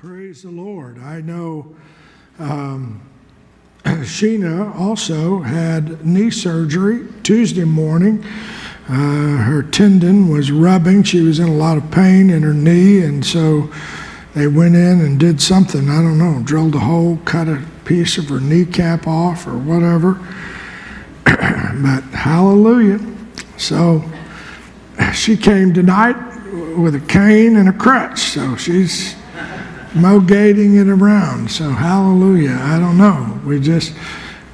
Praise the Lord. I know um, Sheena also had knee surgery Tuesday morning. Uh, her tendon was rubbing. She was in a lot of pain in her knee, and so they went in and did something. I don't know, drilled a hole, cut a piece of her kneecap off, or whatever. but hallelujah. So she came tonight with a cane and a crutch, so she's mogating it around. So hallelujah. I don't know. We just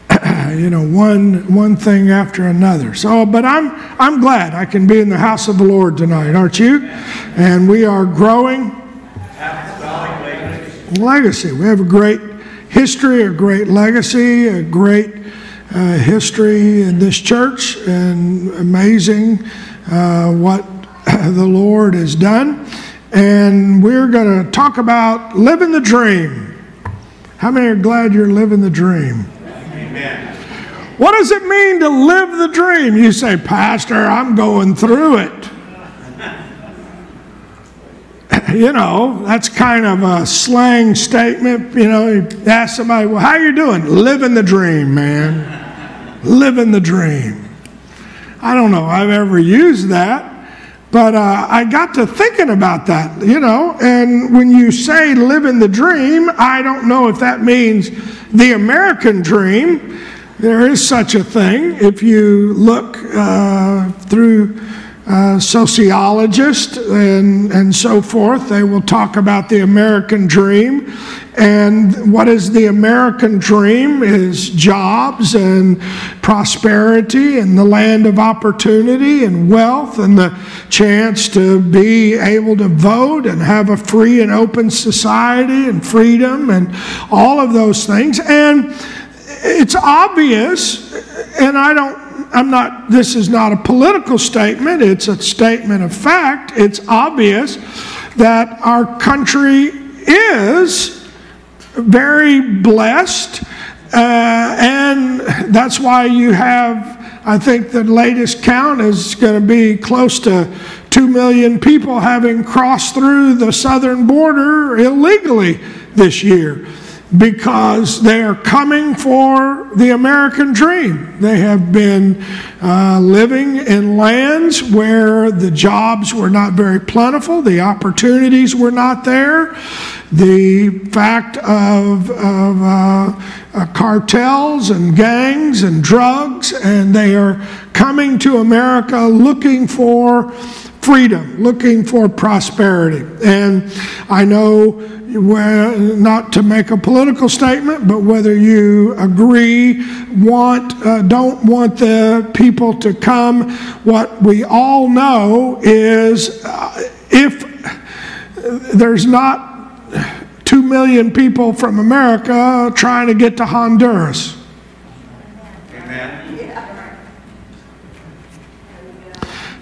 you know one one thing after another. So but I'm I'm glad I can be in the house of the Lord tonight, aren't you? And we are growing legacy. We have a great history, a great legacy, a great uh, history in this church, and amazing uh, what the Lord has done. And we're going to talk about living the dream. How many are glad you're living the dream? Amen. What does it mean to live the dream? You say, Pastor, I'm going through it. you know, that's kind of a slang statement. You know, you ask somebody, well, how you doing? Living the dream, man. Living the dream. I don't know I've ever used that. But uh, I got to thinking about that, you know, and when you say living the dream, I don't know if that means the American dream. There is such a thing. If you look uh, through uh, sociologists and, and so forth. They will talk about the American dream. And what is the American dream is jobs and prosperity and the land of opportunity and wealth and the chance to be able to vote and have a free and open society and freedom and all of those things. And it's obvious, and I don't I'm not, this is not a political statement, it's a statement of fact. It's obvious that our country is very blessed, uh, and that's why you have, I think the latest count is going to be close to 2 million people having crossed through the southern border illegally this year because they are coming for the American dream. They have been uh, living in lands where the jobs were not very plentiful, the opportunities were not there, the fact of, of uh, uh, cartels and gangs and drugs, and they are coming to America looking for freedom, looking for prosperity. And I know not to make a political statement, but whether you agree, want, uh, don't want the people to come, what we all know is uh, if there's not two million people from America trying to get to Honduras. Amen.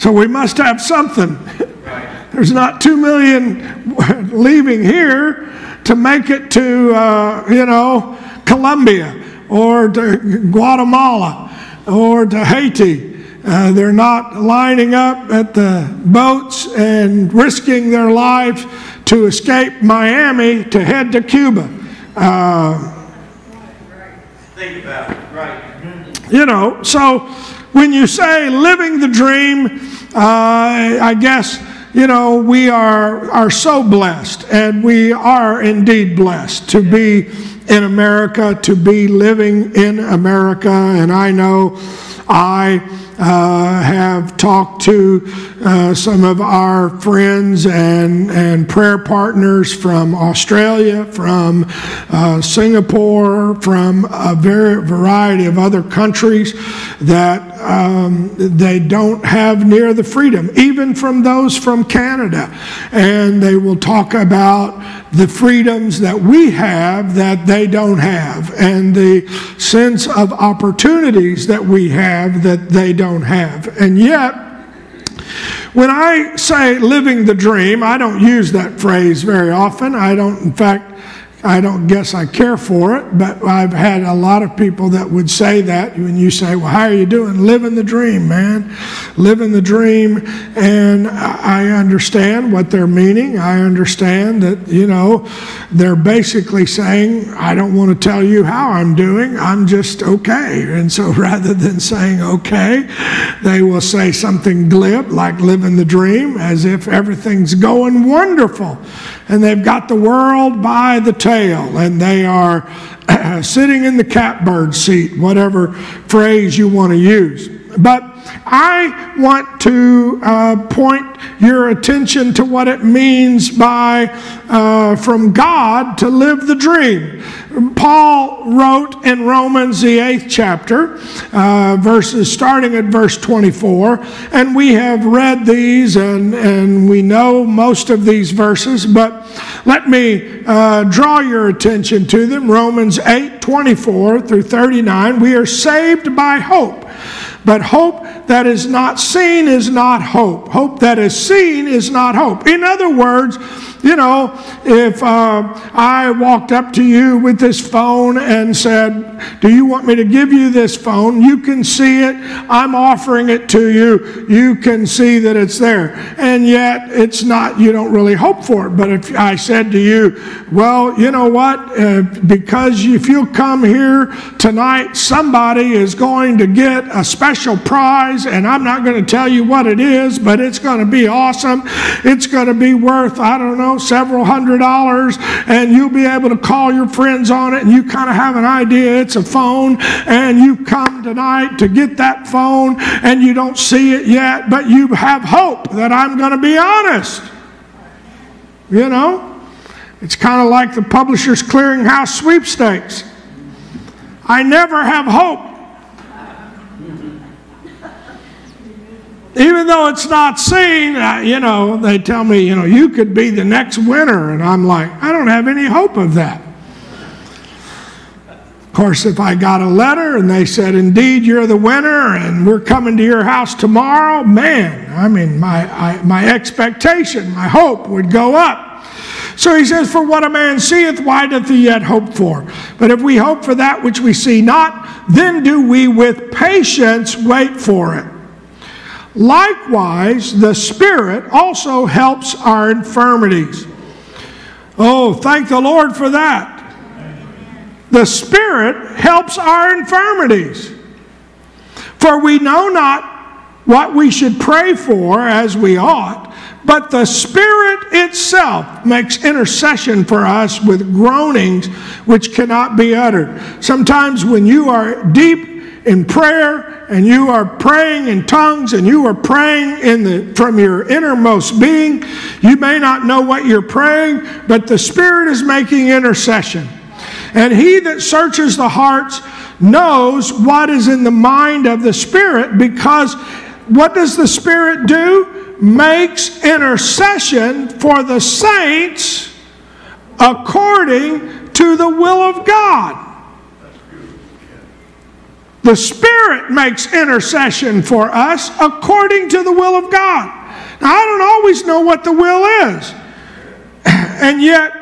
So we must have something. There's not two million leaving here to make it to, uh, you know, Colombia or to Guatemala or to Haiti. Uh, they're not lining up at the boats and risking their lives to escape Miami to head to Cuba. Uh, Think about it, right? You know, so when you say living the dream, uh, I guess you know, we are, are so blessed, and we are indeed blessed to be in America, to be living in America. And I know I uh, have talked to uh, some of our friends and, and prayer partners from Australia, from uh, Singapore, from a very variety of other countries that um, they don't have near the freedom, even from those from Canada. And they will talk about the freedoms that we have that they don't have, and the sense of opportunities that we have that they don't have. And yet, when I say living the dream, I don't use that phrase very often. I don't, in fact, I don't guess I care for it, but I've had a lot of people that would say that when you say, Well, how are you doing? Living the dream, man. Living the dream. And I understand what they're meaning. I understand that, you know, they're basically saying, I don't want to tell you how I'm doing. I'm just okay. And so rather than saying okay, they will say something glib like living the dream as if everything's going wonderful and they've got the world by the tail, and they are sitting in the catbird seat, whatever phrase you want to use. But I want to uh, point your attention to what it means by uh, from God to live the dream. Paul wrote in Romans, the eighth chapter, uh, verses starting at verse 24, and we have read these and, and we know most of these verses, but let me uh, draw your attention to them. Romans 8 24 through 39. We are saved by hope. But hope that is not seen is not hope. Hope that is seen is not hope. In other words, you know, if uh, I walked up to you with this phone and said, Do you want me to give you this phone? You can see it. I'm offering it to you. You can see that it's there. And yet, it's not, you don't really hope for it. But if I said to you, Well, you know what? Uh, because if you come here tonight, somebody is going to get a special prize, and I'm not going to tell you what it is, but it's going to be awesome. It's going to be worth, I don't know, several hundred dollars, and you'll be able to call your friends on it, and you kind of have an idea it's a phone, and you come tonight to get that phone, and you don't see it yet, but you have hope that I'm going to be honest. You know? It's kind of like the Publishers Clearinghouse sweepstakes. I never have hope even though it's not seen, uh, you know, they tell me, you know, you could be the next winner. And I'm like, I don't have any hope of that. Of course, if I got a letter and they said, indeed, you're the winner and we're coming to your house tomorrow, man, I mean, my, I, my expectation, my hope would go up. So he says, For what a man seeth, why doth he yet hope for? But if we hope for that which we see not, then do we with patience wait for it. Likewise, the Spirit also helps our infirmities. Oh, thank the Lord for that. The Spirit helps our infirmities. For we know not what we should pray for as we ought, but the Spirit itself makes intercession for us with groanings which cannot be uttered. Sometimes when you are deep in prayer and you are praying in tongues and you are praying in the, from your innermost being, you may not know what you're praying, but the Spirit is making intercession. And he that searches the hearts knows what is in the mind of the Spirit because what does the Spirit do? Makes intercession for the saints according to the will of God. The Spirit makes intercession for us according to the will of God. Now, I don't always know what the will is. And yet,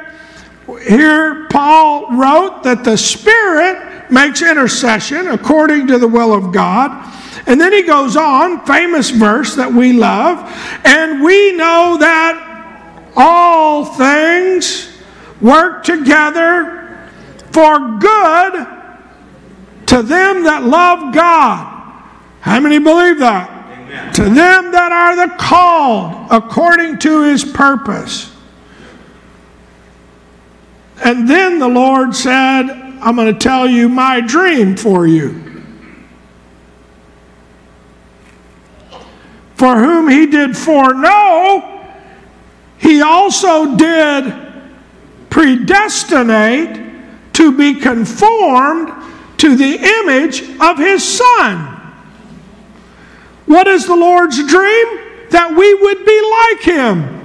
here Paul wrote that the Spirit makes intercession according to the will of God. And then he goes on, famous verse that we love, and we know that all things work together for good to them that love God. How many believe that? Amen. To them that are the called according to his purpose. And then the Lord said, I'm going to tell you my dream for you. For whom he did foreknow, he also did predestinate to be conformed to the image of his son. What is the Lord's dream? That we would be like him.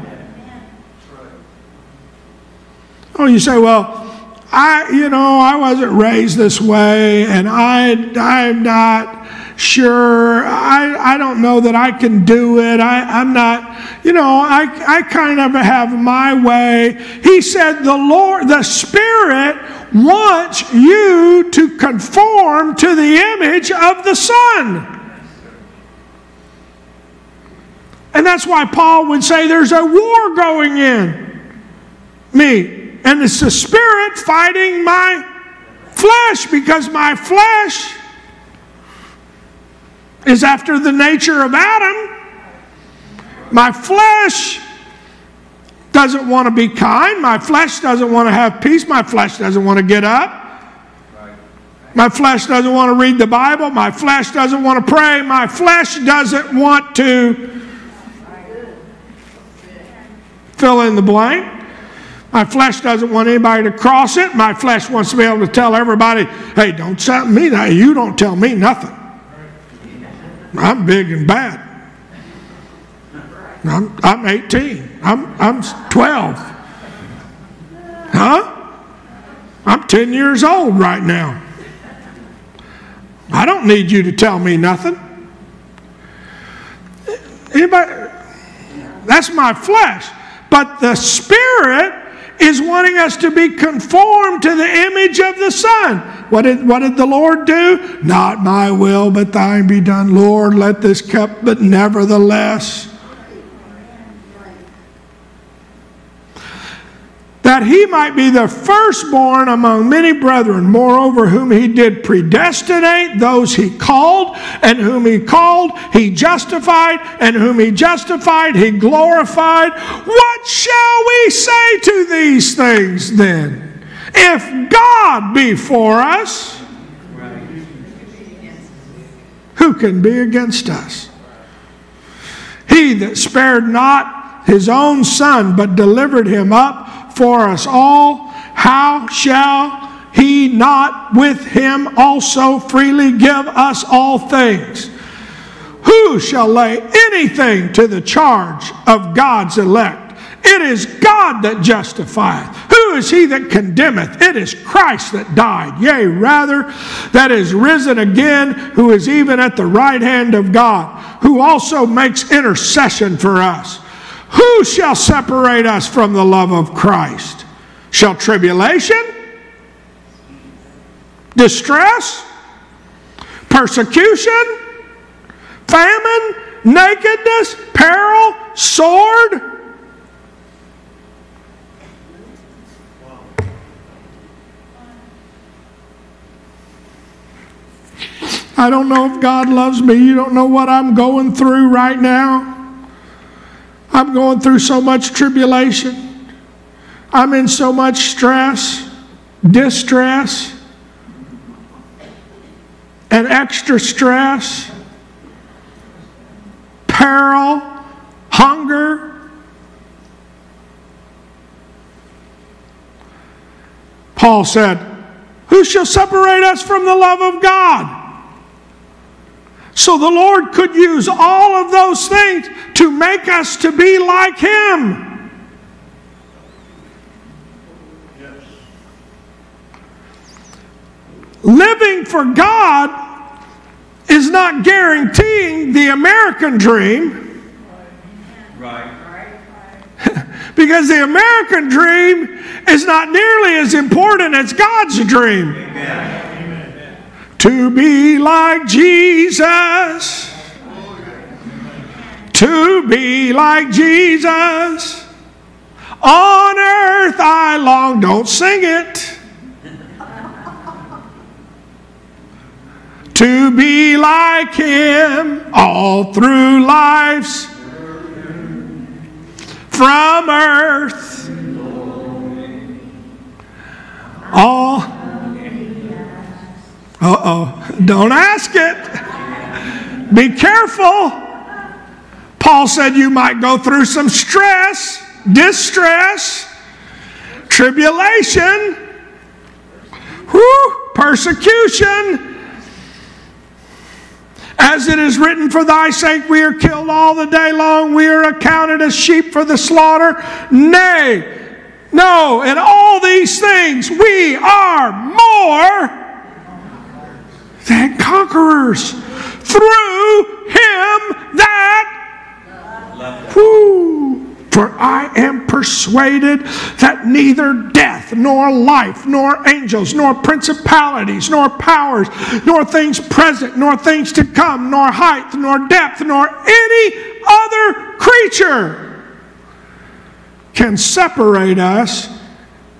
Oh, you say, well, I, you know, I wasn't raised this way, and I, I'm not, sure. I, I don't know that I can do it. I, I'm not, you know, I, I kind of have my way. He said, The Lord, the Spirit wants you to conform to the image of the Son. And that's why Paul would say there's a war going in me. And it's the Spirit fighting my flesh because my flesh is after the nature of Adam. My flesh doesn't want to be kind. My flesh doesn't want to have peace. My flesh doesn't want to get up. My flesh doesn't want to read the Bible. My flesh doesn't want to pray. My flesh doesn't want to fill in the blank. My flesh doesn't want anybody to cross it. My flesh wants to be able to tell everybody, hey, don't tell me that. You don't tell me nothing. I'm big and bad. I'm, I'm 18. I'm, I'm 12. Huh? I'm 10 years old right now. I don't need you to tell me nothing. Anybody? That's my flesh. But the Spirit is wanting us to be conformed to the image of the Son. What did, what did the Lord do? Not my will, but thine be done. Lord, let this cup, but nevertheless. that he might be the firstborn among many brethren. Moreover, whom he did predestinate, those he called, and whom he called, he justified, and whom he justified, he glorified. What shall we say to these things then? If God be for us, who can be against us? He that spared not his own son, but delivered him up for us all, how shall he not with him also freely give us all things? Who shall lay anything to the charge of God's elect? It is God that justifieth. Who is he that condemneth? It is Christ that died, yea, rather, that is risen again, who is even at the right hand of God, who also makes intercession for us. Who shall separate us from the love of Christ? Shall tribulation, distress, persecution, famine, nakedness, peril, sword? I don't know if God loves me. You don't know what I'm going through right now. I'm going through so much tribulation. I'm in so much stress, distress, and extra stress, peril, hunger. Paul said, Who shall separate us from the love of God? So the Lord could use all of those things to make us to be like Him. Yes. Living for God is not guaranteeing the American dream. Right. because the American dream is not nearly as important as God's dream. Amen to be like Jesus. To be like Jesus. On earth I long. Don't sing it. to be like him all through life's from earth all uh oh. Don't ask it. Be careful. Paul said you might go through some stress, distress, tribulation, whew, persecution. As it is written, For thy sake we are killed all the day long, we are accounted as sheep for the slaughter. Nay, no, in all these things we are more than conquerors through him that. Whoo, for I am persuaded that neither death, nor life, nor angels, nor principalities, nor powers, nor things present, nor things to come, nor height, nor depth, nor any other creature can separate us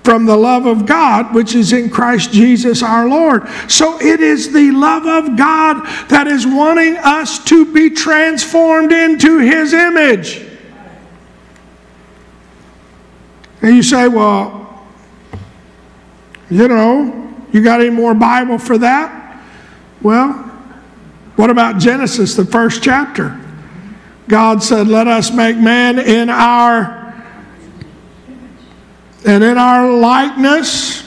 from the love of God, which is in Christ Jesus our Lord. So it is the love of God that is wanting us to be transformed into His image. And you say, well, you know, you got any more Bible for that? Well, what about Genesis, the first chapter? God said, Let us make man in our and in our likeness.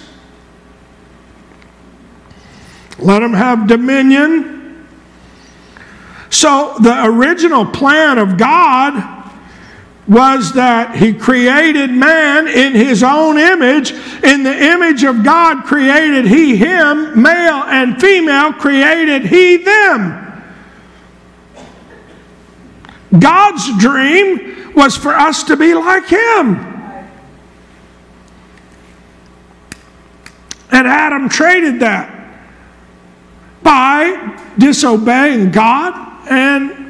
Let him have dominion. So the original plan of God was that he created man in his own image. In the image of God created he him, male and female created he them. God's dream was for us to be like him. And Adam traded that by disobeying God and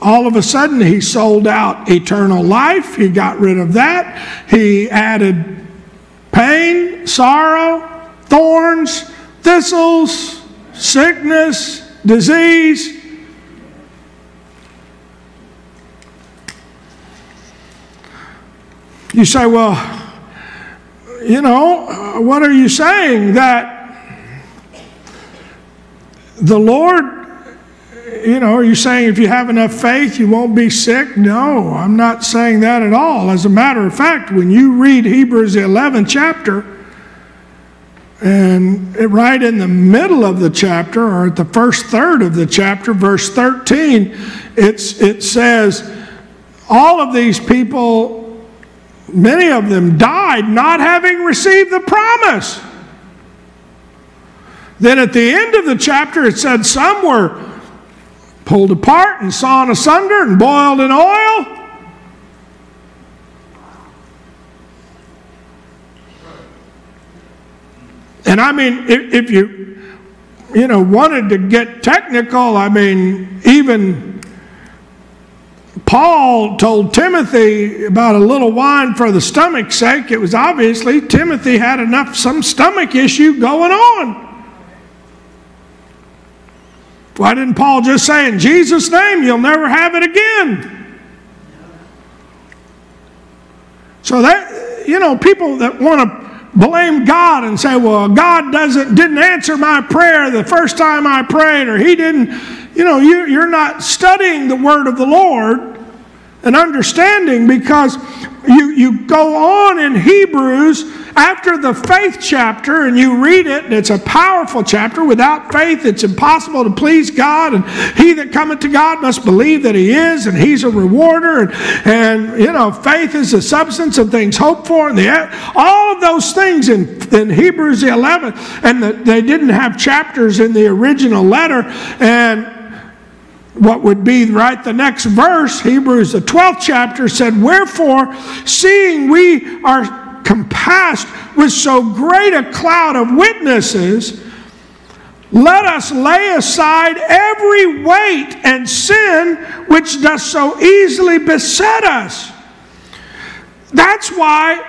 all of a sudden he sold out eternal life. He got rid of that. He added pain, sorrow, thorns, thistles, sickness, disease. You say, well, you know, what are you saying? That the Lord you know, are you saying if you have enough faith, you won't be sick? No, I'm not saying that at all. As a matter of fact, when you read Hebrews, the 11th chapter, and right in the middle of the chapter, or at the first third of the chapter, verse 13, it's, it says, All of these people, many of them died not having received the promise. Then at the end of the chapter, it said some were pulled apart and sawn asunder and boiled in oil. And I mean, if, if, you, you know, wanted to get technical, I mean, even Paul told Timothy about a little wine for the stomach's sake. It was obviously Timothy had enough, some stomach issue going on. Why didn't Paul just say, in Jesus' name, you'll never have it again? So that, you know, people that want to blame God and say, well, God doesn't, didn't answer my prayer the first time I prayed, or he didn't, you know, you, you're not studying the word of the Lord and understanding because you, you go on in Hebrews after the faith chapter and you read it, and it's a powerful chapter. Without faith, it's impossible to please God. And he that cometh to God must believe that he is, and he's a rewarder. And, and you know, faith is the substance of things hoped for. And the, all of those things in, in Hebrews the 11th, and the, they didn't have chapters in the original letter. And what would be right the next verse, Hebrews, the 12th chapter, said, Wherefore, seeing we are compassed with so great a cloud of witnesses, let us lay aside every weight and sin which does so easily beset us. That's why,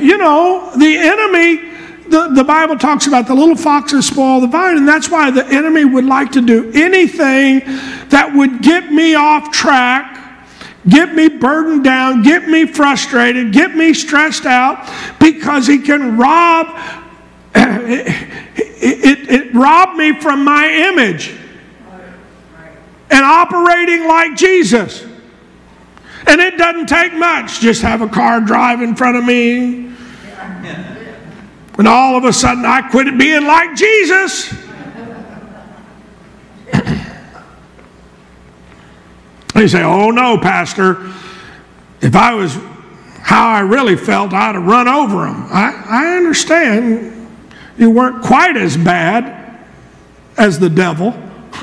you know, the enemy the, the Bible talks about the little foxes spoil the vine, and that's why the enemy would like to do anything that would get me off track, get me burdened down, get me frustrated, get me stressed out, because he can rob it, it, it robbed me from my image and operating like Jesus. And it doesn't take much. Just have a car drive in front of me. And all of a sudden I quit being like Jesus. they say, oh no, Pastor, if I was how I really felt, I'd have run over him. I, I understand you weren't quite as bad as the devil.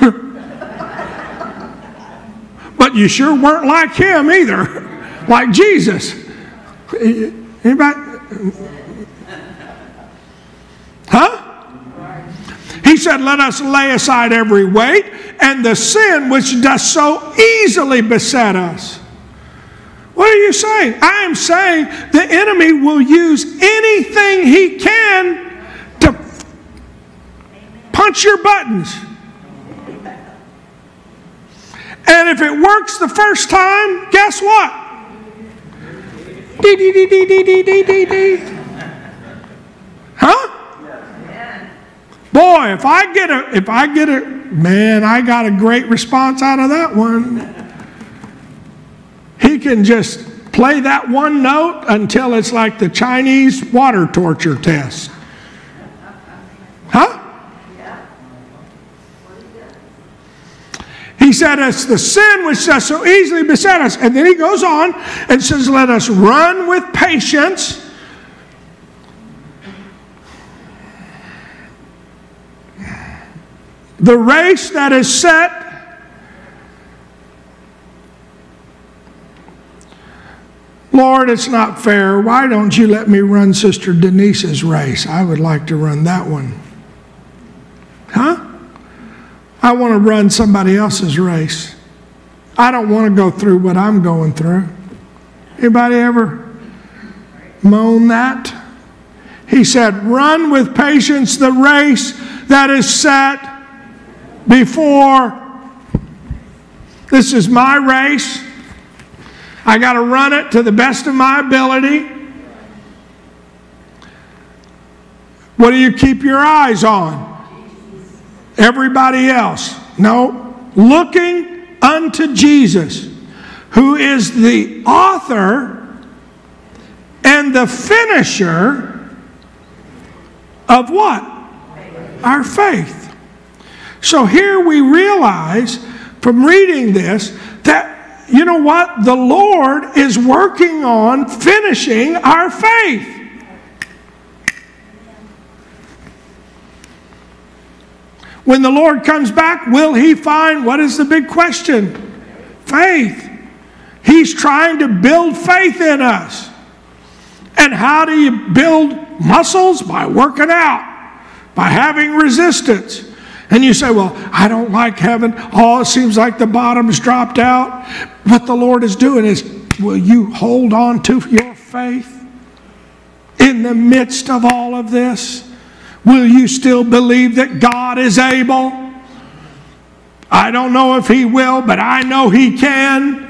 but you sure weren't like him either, like Jesus. Anybody? Huh? He said, Let us lay aside every weight and the sin which does so easily beset us. What are you saying? I am saying the enemy will use anything he can to punch your buttons. And if it works the first time, guess what? Dee, dee, dee, dee, dee, dee, dee, dee. Huh? Boy, if I get a if I get a man, I got a great response out of that one. He can just play that one note until it's like the Chinese water torture test. Huh? He said, It's the sin which does so easily beset us. And then he goes on and says, Let us run with patience. The race that is set Lord, it's not fair. Why don't you let me run Sister Denise's race? I would like to run that one. Huh? I want to run somebody else's race. I don't want to go through what I'm going through. Anybody ever moan that? He said, Run with patience the race that is set before. This is my race. I got to run it to the best of my ability. What do you keep your eyes on? Everybody else. No, looking unto Jesus, who is the author and the finisher of what? Our faith. So here we realize from reading this that you know what? The Lord is working on finishing our faith. When the Lord comes back, will he find what is the big question? Faith. He's trying to build faith in us. And how do you build muscles? By working out, by having resistance. And you say, Well, I don't like heaven. Oh, it seems like the bottom's dropped out. What the Lord is doing is, will you hold on to your faith in the midst of all of this? Will you still believe that God is able? I don't know if He will, but I know He can.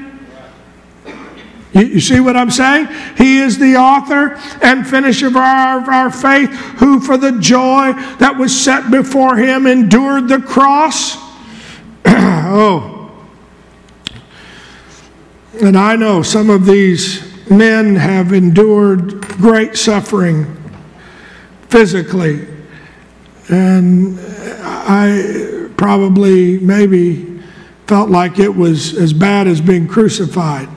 You, see what I'm saying? He is the author and finisher of our, of our faith, who for the joy that was set before him endured the cross. oh. And I know some of these men have endured great suffering physically. And I probably, maybe, felt like it was as bad as being crucified.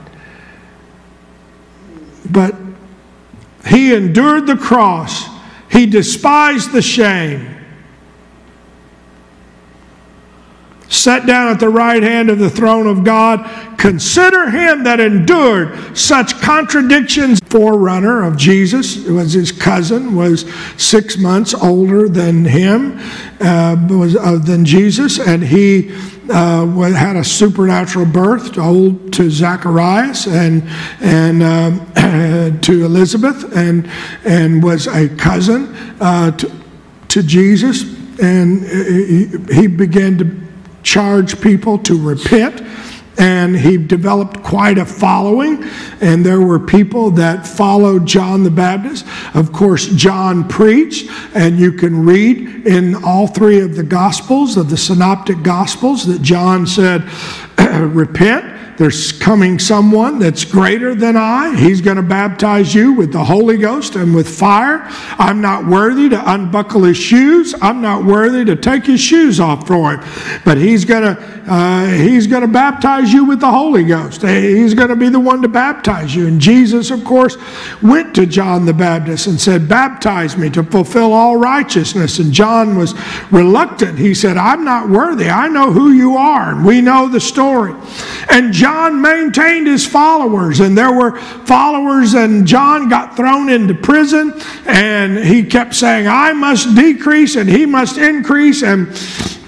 But he endured the cross, he despised the shame. Sat down at the right hand of the throne of God. Consider him that endured such contradictions. Forerunner of Jesus was his cousin, was six months older than him, uh, was uh, than Jesus, and he uh, had a supernatural birth, told to Zacharias and and um, to Elizabeth, and and was a cousin uh, to, to Jesus, and he, he began to charge people to repent and he developed quite a following. And there were people that followed john the baptist. Of course john preached and you can read in all three of the gospels of the synoptic gospels that john said repent There's coming someone that's greater than I. He's going to baptize you with the Holy Ghost and with fire. I'm not worthy to unbuckle his shoes. I'm not worthy to take his shoes off for him. But he's going to uh, he's going to baptize you with the Holy Ghost. He's going to be the one to baptize you. And Jesus, of course, went to John the Baptist and said, "Baptize me to fulfill all righteousness." And John was reluctant. He said, "I'm not worthy. I know who you are, and we know the story." And John John maintained his followers, and there were followers, and John got thrown into prison, and he kept saying, I must decrease and he must increase. And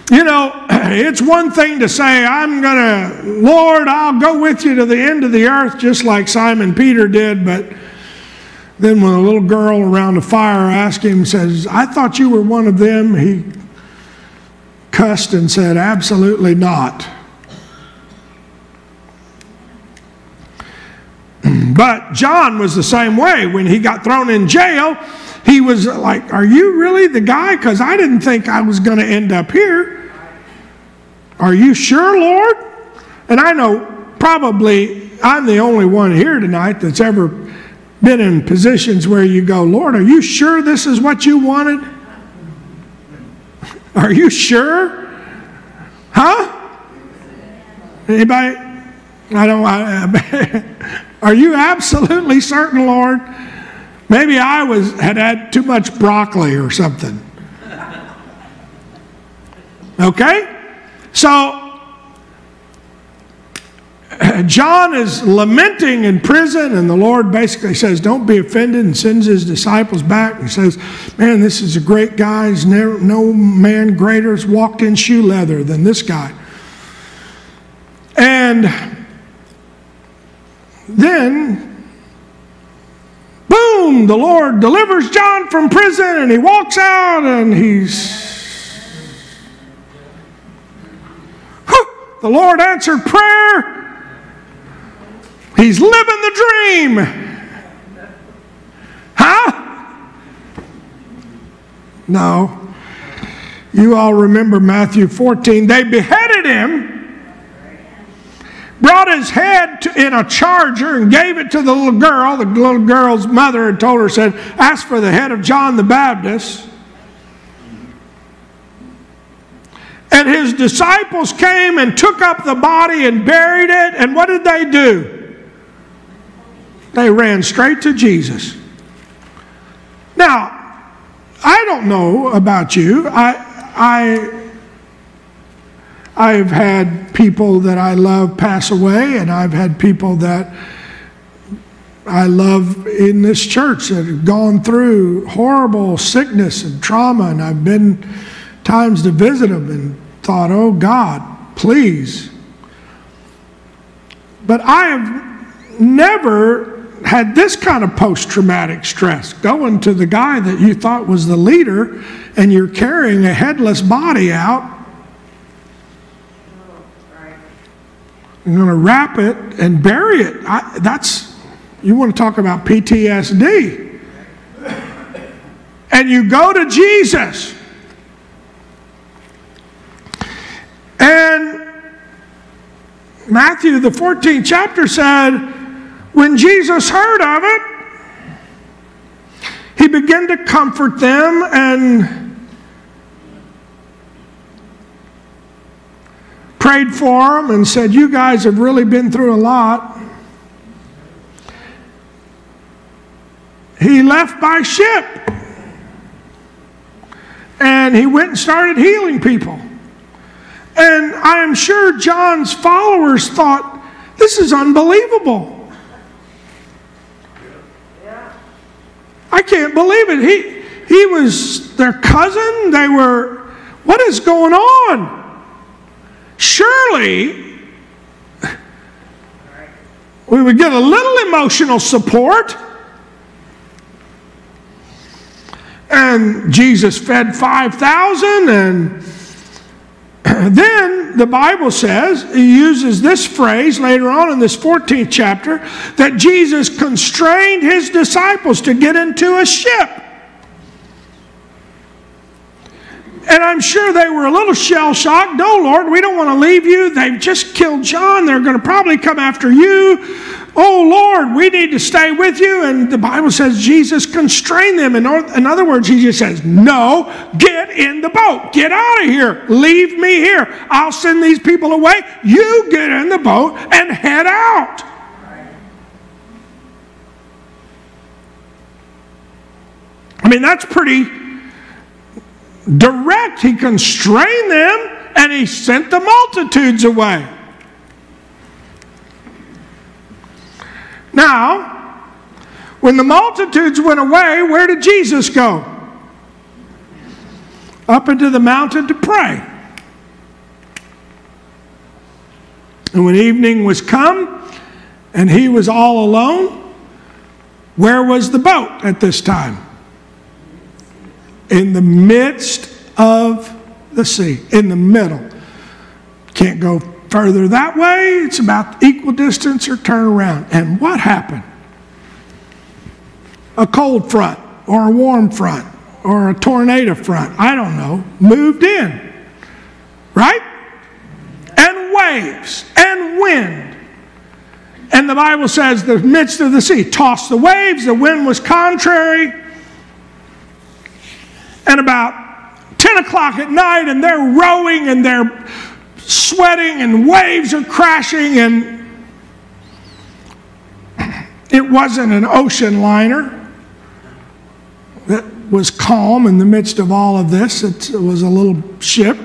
you know, it's one thing to say, I'm going to, Lord, I'll go with you to the end of the earth, just like Simon Peter did, but then when a little girl around the fire asked him, says, I thought you were one of them, he cussed and said, Absolutely not. But John was the same way. When he got thrown in jail, he was like, Are you really the guy? Because I didn't think I was going to end up here. Are you sure, Lord? And I know probably I'm the only one here tonight that's ever been in positions where you go, Lord, are you sure this is what you wanted? Are you sure? Huh? Anybody? I don't. I, Are you absolutely certain, Lord? Maybe I was had had too much broccoli or something. Okay? So John is lamenting in prison, and the Lord basically says, Don't be offended, and sends his disciples back and says, Man, this is a great guy. Never, no man greater has walked in shoe leather than this guy. And then, boom, the Lord delivers John from prison and he walks out and he's. the Lord answered prayer. He's living the dream. Huh? No. You all remember Matthew 14. They beheaded him brought his head to, in a charger and gave it to the little girl. The little girl's mother had told her, said, Ask for the head of John the Baptist. And his disciples came and took up the body and buried it. And what did they do? They ran straight to Jesus. Now, I don't know about you. I, I I've had people that I love pass away, and I've had people that I love in this church that have gone through horrible sickness and trauma, and I've been times to visit them and thought, oh God, please. But I have never had this kind of post traumatic stress going to the guy that you thought was the leader and you're carrying a headless body out I'm going to wrap it and bury it. I, that's, you want to talk about PTSD. And you go to Jesus. And Matthew, the 14th chapter, said, when Jesus heard of it, he began to comfort them and prayed for them and said, You guys have really been through a lot. He left by ship and he went and started healing people. And I am sure John's followers thought, This is unbelievable. I can't believe it. He, he was their cousin. They were, what is going on? Surely we would get a little emotional support. And Jesus fed 5,000 and then the Bible says, he uses this phrase later on in this 14th chapter, that Jesus constrained his disciples to get into a ship. And I'm sure they were a little shell shocked. No, Lord, we don't want to leave you. They've just killed John. They're going to probably come after you. Oh, Lord, we need to stay with you. And the Bible says Jesus constrained them. In, in other words, he just says, No, get in the boat. Get out of here. Leave me here. I'll send these people away. You get in the boat and head out. I mean, that's pretty direct. He constrained them and he sent the multitudes away. Now, when the multitudes went away, where did Jesus go? Up into the mountain to pray. And when evening was come and he was all alone, where was the boat at this time? In the midst of the sea, in the middle. Can't go further that way, it's about equal distance or turn around. And what happened? A cold front or a warm front or a tornado front, I don't know, moved in. Right? And waves and wind. And the Bible says the midst of the sea tossed the waves, the wind was contrary. And about 10 o'clock at night, and they're rowing and they're sweating and waves are crashing and it wasn't an ocean liner that was calm in the midst of all of this. It was a little ship.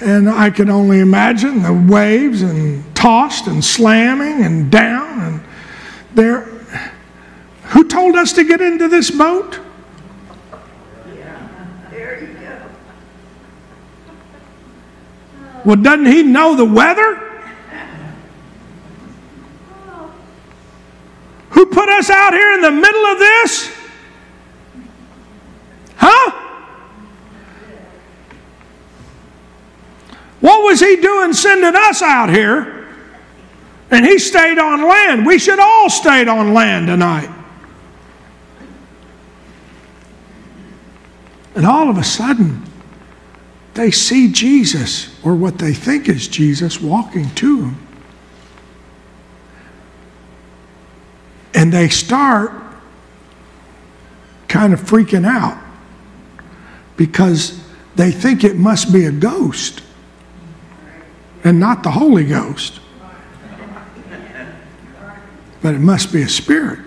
And I can only imagine the waves and tossed and slamming and down and there. Who told us to get into this boat? Well, doesn't he know the weather? Who put us out here in the middle of this? Huh? What was he doing sending us out here? And he stayed on land. We should all stayed on land tonight. And all of a sudden, they see Jesus, or what they think is Jesus, walking to them. And they start kind of freaking out because they think it must be a ghost and not the Holy Ghost. But it must be a spirit.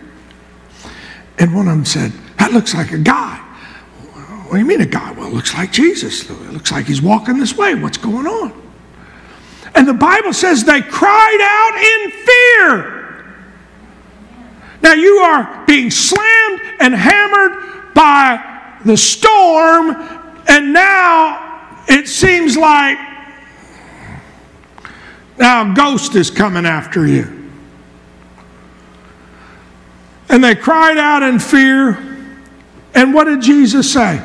And one of them said, That looks like a guy. What do you mean a guy? Well, it looks like Jesus. It looks like he's walking this way. What's going on? And the Bible says they cried out in fear. Now you are being slammed and hammered by the storm, and now it seems like now a ghost is coming after you. And they cried out in fear. And what did Jesus say?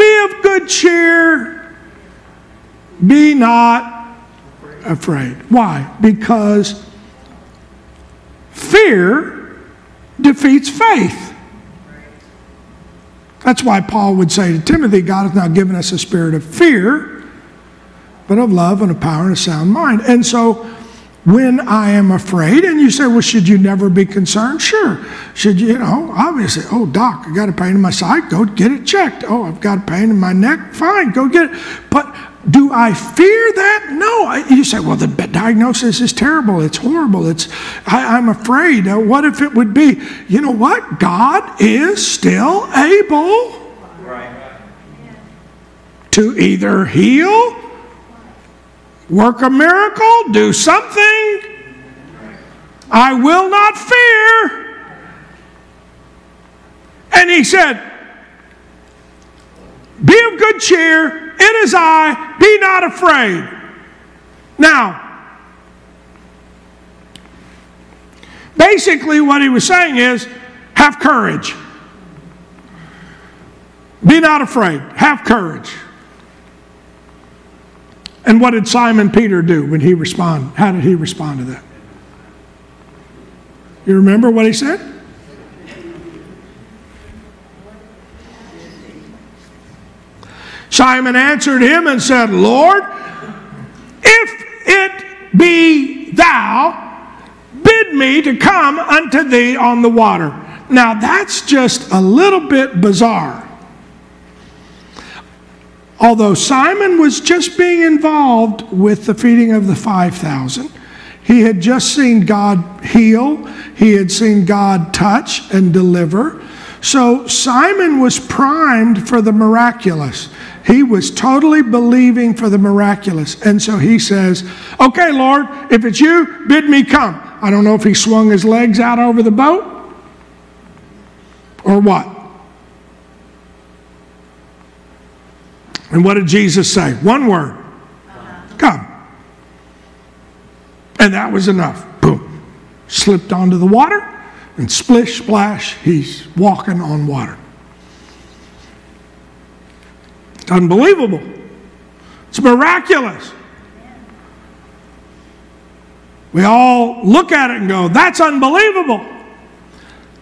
Be of good cheer. Be not afraid. Why? Because fear defeats faith. That's why Paul would say to Timothy, God has not given us a spirit of fear, but of love and of power and a sound mind. And so when I am afraid, and you say, well, should you never be concerned? Sure. Should you, you know, obviously, oh, doc, I got a pain in my side, go get it checked. Oh, I've got a pain in my neck, fine, go get it. But do I fear that? No. You say, well, the diagnosis is terrible. It's horrible. It's, I, am afraid. What if it would be? You know what? God is still able to either heal work a miracle, do something. I will not fear. And he said, Be of good cheer, it is I, be not afraid. Now, basically, what he was saying is, have courage. Be not afraid, have courage. And what did Simon Peter do when he responded? How did he respond to that? You remember what he said? Simon answered him and said, Lord, if it be thou, bid me to come unto thee on the water. Now that's just a little bit bizarre. Although Simon was just being involved with the feeding of the 5,000, he had just seen God heal, he had seen God touch and deliver. So Simon was primed for the miraculous. He was totally believing for the miraculous. And so he says, Okay, Lord, if it's you, bid me come. I don't know if he swung his legs out over the boat or what. And what did Jesus say? One word come. And that was enough. Boom. Slipped onto the water, and splish, splash, he's walking on water. It's unbelievable. It's miraculous. We all look at it and go, that's unbelievable.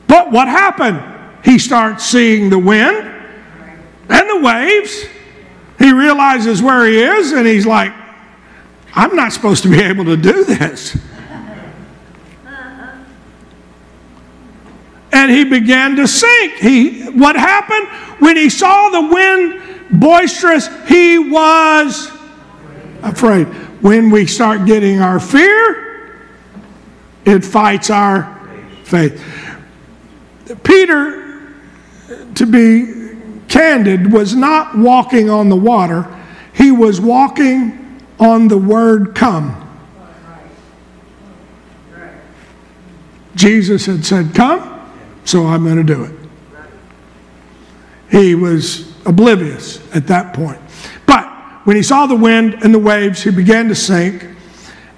But what happened? He starts seeing the wind and the waves. He realizes where he is and he's like, I'm not supposed to be able to do this. And he began to sink. He, what happened? When he saw the wind boisterous, he was afraid. When we start getting our fear, it fights our faith. Peter, to be candid, was not walking on the water, he was walking on the word come. Jesus had said, Come, so I'm going to do it. He was oblivious at that point. But when he saw the wind and the waves, he began to sink,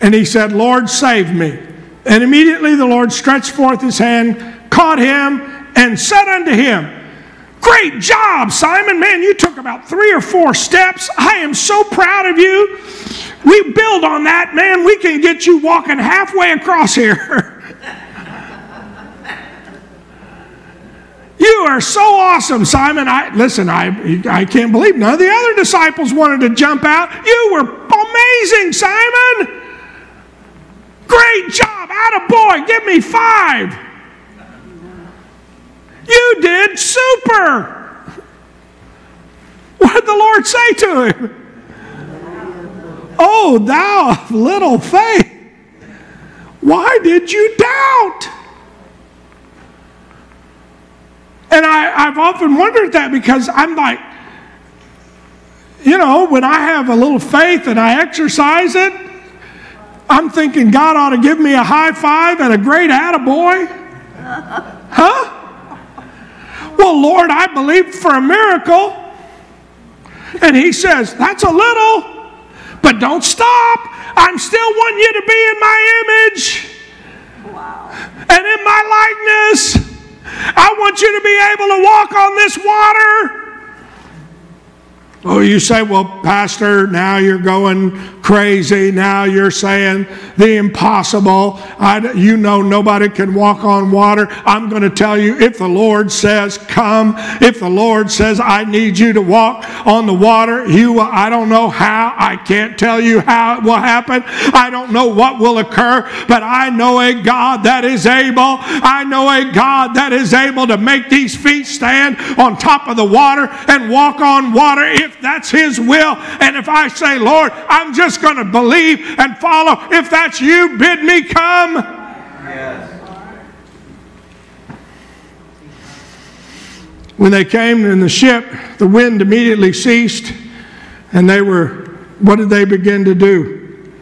and he said, Lord, save me. And immediately the Lord stretched forth his hand, caught him, and said unto him, Great job, Simon. Man, you took about three or four steps. I am so proud of you. We build on that, man. We can get you walking halfway across here. You are so awesome, Simon. I listen, I I can't believe none of the other disciples wanted to jump out. You were amazing, Simon. Great job. Out of boy, give me five. You did super. What did the Lord say to him? Oh, thou little faith, why did you doubt? And I, I've often wondered that because I'm like, you know, when I have a little faith and I exercise it, I'm thinking God ought to give me a high five and a great attaboy. Huh? Well, Lord, I believe for a miracle. And he says, That's a little, but don't stop. I'm still wanting you to be in my image wow. and in my likeness. I want you to be able to walk on this water. Oh, you say, well, Pastor, now you're going crazy. Now you're saying the impossible. I, you know nobody can walk on water. I'm going to tell you if the Lord says, come, if the Lord says, I need you to walk on the water, you, I don't know how. I can't tell you how it will happen. I don't know what will occur, but I know a God that is able. I know a God that is able to make these feet stand on top of the water and walk on water. If that's His will. And if I say, Lord, I'm just going to believe and follow, if that's you, bid me come. Yes. When they came in the ship, the wind immediately ceased, and they were, what did they begin to do?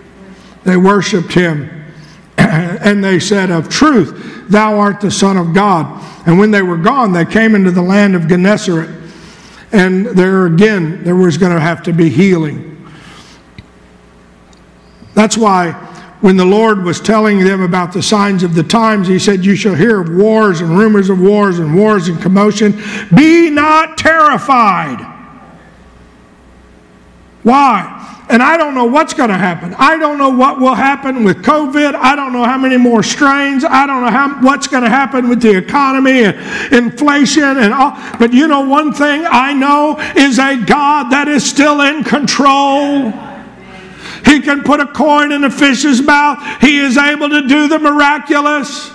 They worshiped him. and they said, Of truth, thou art the Son of God. And when they were gone, they came into the land of Gennesaret. And there again, there was going to have to be healing. That's why when the Lord was telling them about the signs of the times, He said, You shall hear of wars and rumors of wars and wars and commotion. Be not terrified. Why? and I don't know what's going to happen. I don't know what will happen with COVID. I don't know how many more strains. I don't know how, what's going to happen with the economy and inflation and all. But you know, one thing I know is a God that is still in control. He can put a coin in a fish's mouth. He is able to do the miraculous.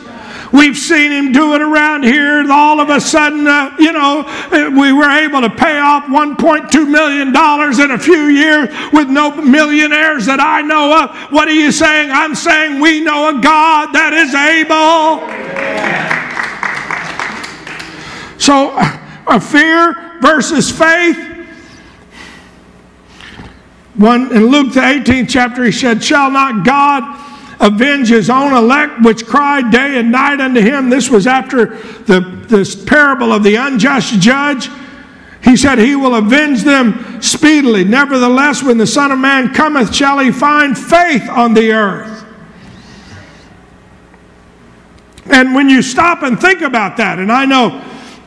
We've seen him do it around here. All of a sudden, uh, you know, uh, we were able to pay off $1.2 million in a few years with no millionaires that I know of. What are you saying? I'm saying we know a God that is able. So, a fear versus faith. One in Luke the 18th chapter, he said, Shall not God avenge his own elect, which cried day and night unto him. This was after the, this parable of the unjust judge. He said, He will avenge them speedily. Nevertheless, when the Son of Man cometh, shall he find faith on the earth. And when you stop and think about that, and I know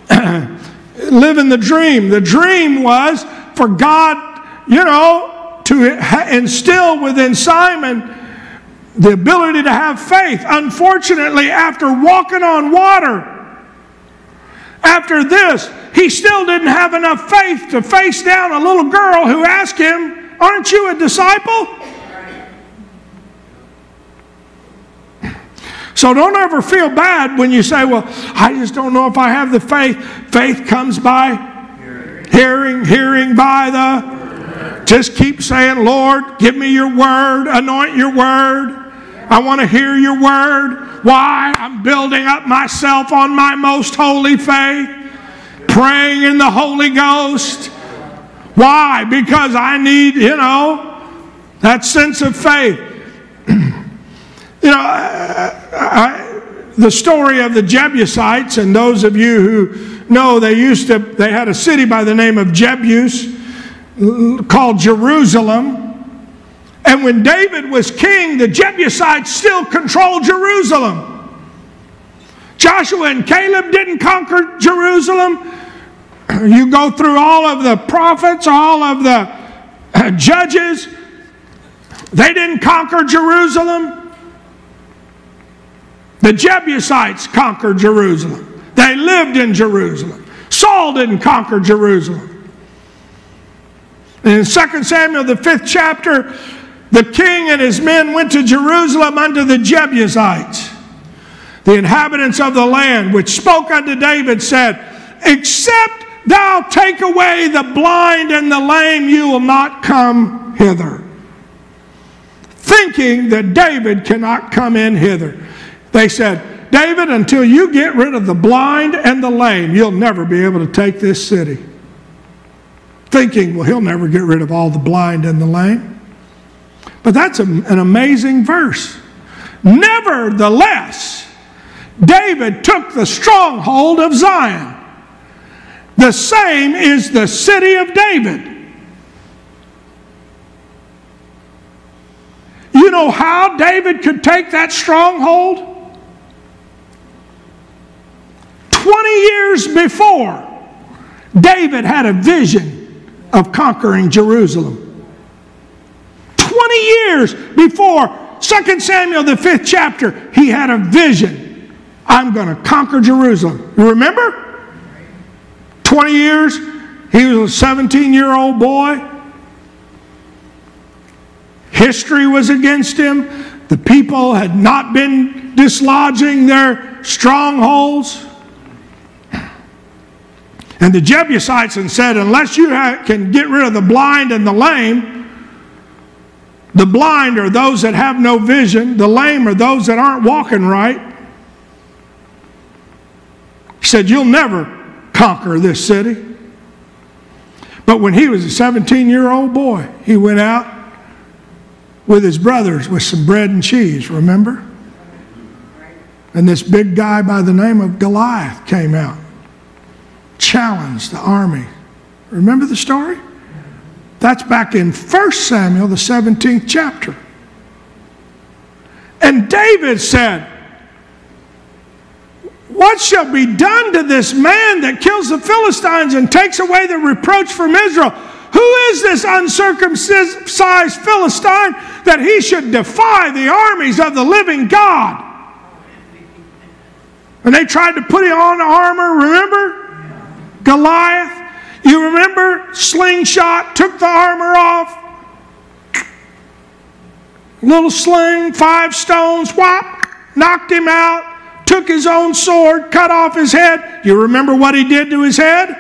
living the dream, the dream was for God, you know, to instill within Simon the ability to have faith. Unfortunately, after walking on water, after this, he still didn't have enough faith to face down a little girl who asked him, Aren't you a disciple? So don't ever feel bad when you say, Well, I just don't know if I have the faith. Faith comes by hearing, hearing by the. Just keep saying, Lord, give me your word, anoint your word. I want to hear your word. Why? I'm building up myself on my most holy faith, praying in the Holy Ghost. Why? Because I need, you know, that sense of faith. you know, I, I, the story of the Jebusites, and those of you who know, they used to, they had a city by the name of Jebus called Jerusalem. And when David was king, the Jebusites still controlled Jerusalem. Joshua and Caleb didn't conquer Jerusalem. You go through all of the prophets, all of the uh, judges, they didn't conquer Jerusalem. The Jebusites conquered Jerusalem. They lived in Jerusalem. Saul didn't conquer Jerusalem. In 2 Samuel, the fifth chapter, the king and his men went to Jerusalem unto the Jebusites, the inhabitants of the land, which spoke unto David, said, Except thou take away the blind and the lame, you will not come hither. Thinking that David cannot come in hither. They said, David, until you get rid of the blind and the lame, you'll never be able to take this city. Thinking, well, he'll never get rid of all the blind and the lame. But that's a, an amazing verse. Nevertheless, David took the stronghold of Zion. The same is the city of David. You know how David could take that stronghold? 20 years before, David had a vision of conquering Jerusalem. 20 years before 2 Samuel, the fifth chapter, he had a vision. I'm going to conquer Jerusalem. You remember? 20 years, he was a 17 year old boy. History was against him. The people had not been dislodging their strongholds. And the Jebusites had said, Unless you can get rid of the blind and the lame, the blind are those that have no vision. The lame are those that aren't walking right. He said, You'll never conquer this city. But when he was a 17 year old boy, he went out with his brothers with some bread and cheese, remember? And this big guy by the name of Goliath came out, challenged the army. Remember the story? That's back in 1 Samuel, the 17th chapter. And David said, What shall be done to this man that kills the Philistines and takes away the reproach from Israel? Who is this uncircumcised Philistine that he should defy the armies of the living God? And they tried to put him on armor, remember? Goliath. You remember? Slingshot took the armor off. Little sling, five stones, whop, knocked him out took his own sword, cut off his head. You remember what he did to his head?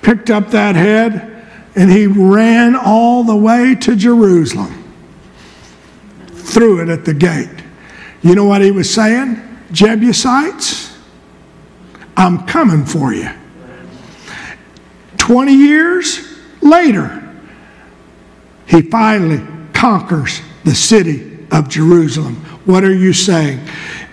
Picked up that head and he ran all the way to Jerusalem. Threw it at the gate. You know what he was saying? Jebusites, I'm coming for you. 20 years later, he finally conquers the city of Jerusalem. What are you saying?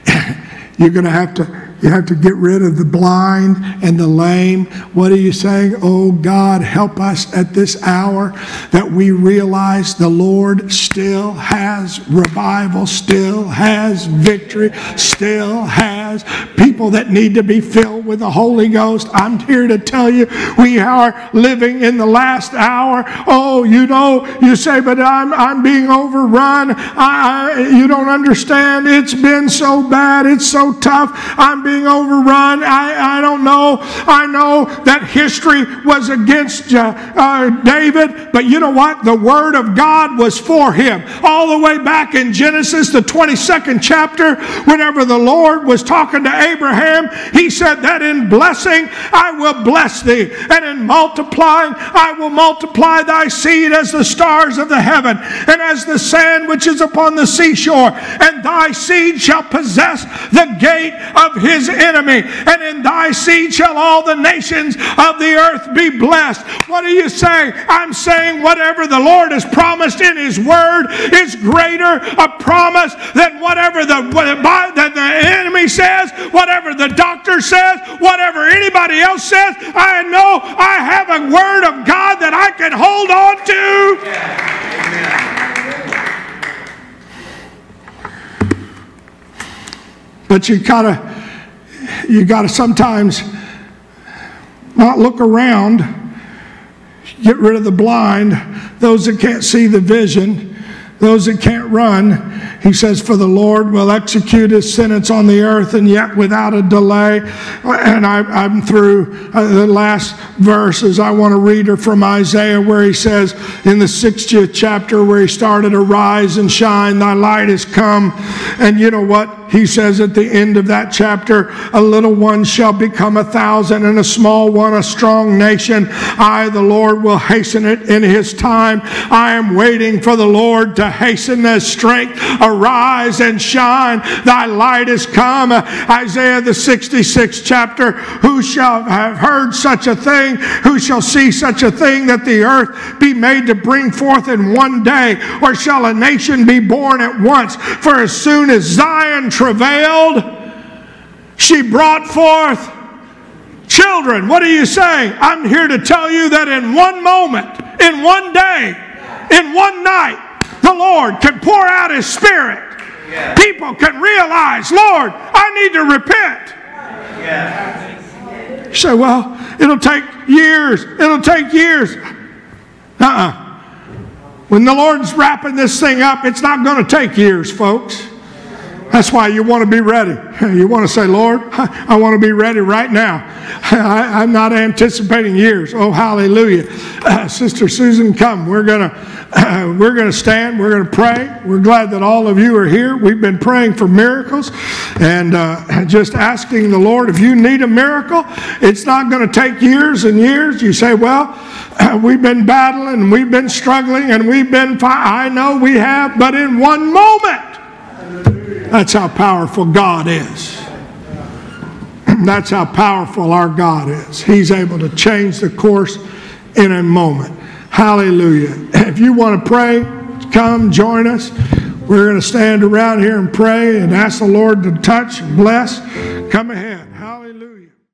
You're going to have to you have to get rid of the blind and the lame. What are you saying? Oh God, help us at this hour that we realize the Lord still has revival, still has victory, still has people that need to be filled with the Holy Ghost. I'm here to tell you we are living in the last hour. Oh, you know, you say, but I'm, I'm being overrun. I, I, you don't understand. It's been so bad. It's so tough. I'm being being overrun. I, I don't know. I know that history was against uh, uh, David, but you know what? The Word of God was for him. All the way back in Genesis, the 22nd chapter, whenever the Lord was talking to Abraham, he said that in blessing I will bless thee, and in multiplying I will multiply thy seed as the stars of the heaven, and as the sand which is upon the seashore, and thy seed shall possess the gate of his his enemy, and in thy seed shall all the nations of the earth be blessed. What do you say? I'm saying whatever the Lord has promised in his word is greater a promise than whatever the, that the enemy says, whatever the doctor says, whatever anybody else says. I know I have a word of God that I can hold on to. Yeah. But you gotta you got to sometimes not look around, get rid of the blind, those that can't see the vision, those that can't run. He says, For the Lord will execute his sentence on the earth and yet without a delay. And I, am through uh, the last verses. I want to read her from Isaiah where he says in the 60th chapter where he started, Arise and shine, thy light is come. And you know what? He says at the end of that chapter, a little one shall become a thousand, and a small one a strong nation. I, the Lord, will hasten it in his time. I am waiting for the Lord to hasten his strength. Arise and shine, thy light is come. Isaiah, the 66th chapter, who shall have heard such a thing? Who shall see such a thing that the earth be made to bring forth in one day? Or shall a nation be born at once? For as soon as Zion travailed, she brought forth children. What are you saying? I'm here to tell you that in one moment, in one day, in one night, the Lord can pour out His Spirit. People can realize, Lord, I need to repent. You say, well, it'll take years. It'll take years. Uh uh-uh. uh When the Lord's wrapping this thing up, it's not going to take years, folks. That's why you want to be ready. You want to say, Lord, I want to be ready right now. I, am not anticipating years. Oh, hallelujah. Uh, Sister Susan, come. We're going to uh, we're going to stand. We're going to pray. We're glad that all of you are here. We've been praying for miracles and uh, just asking the Lord if you need a miracle. It's not going to take years and years. You say, well, we've been battling, we've been struggling, and we've been. Fi- I know we have, but in one moment. That's how powerful God is. That's how powerful our God is. He's able to change the course in a moment. Hallelujah. If you want to pray, come join us. We're going to stand around here and pray and ask the Lord to touch and bless. Come ahead.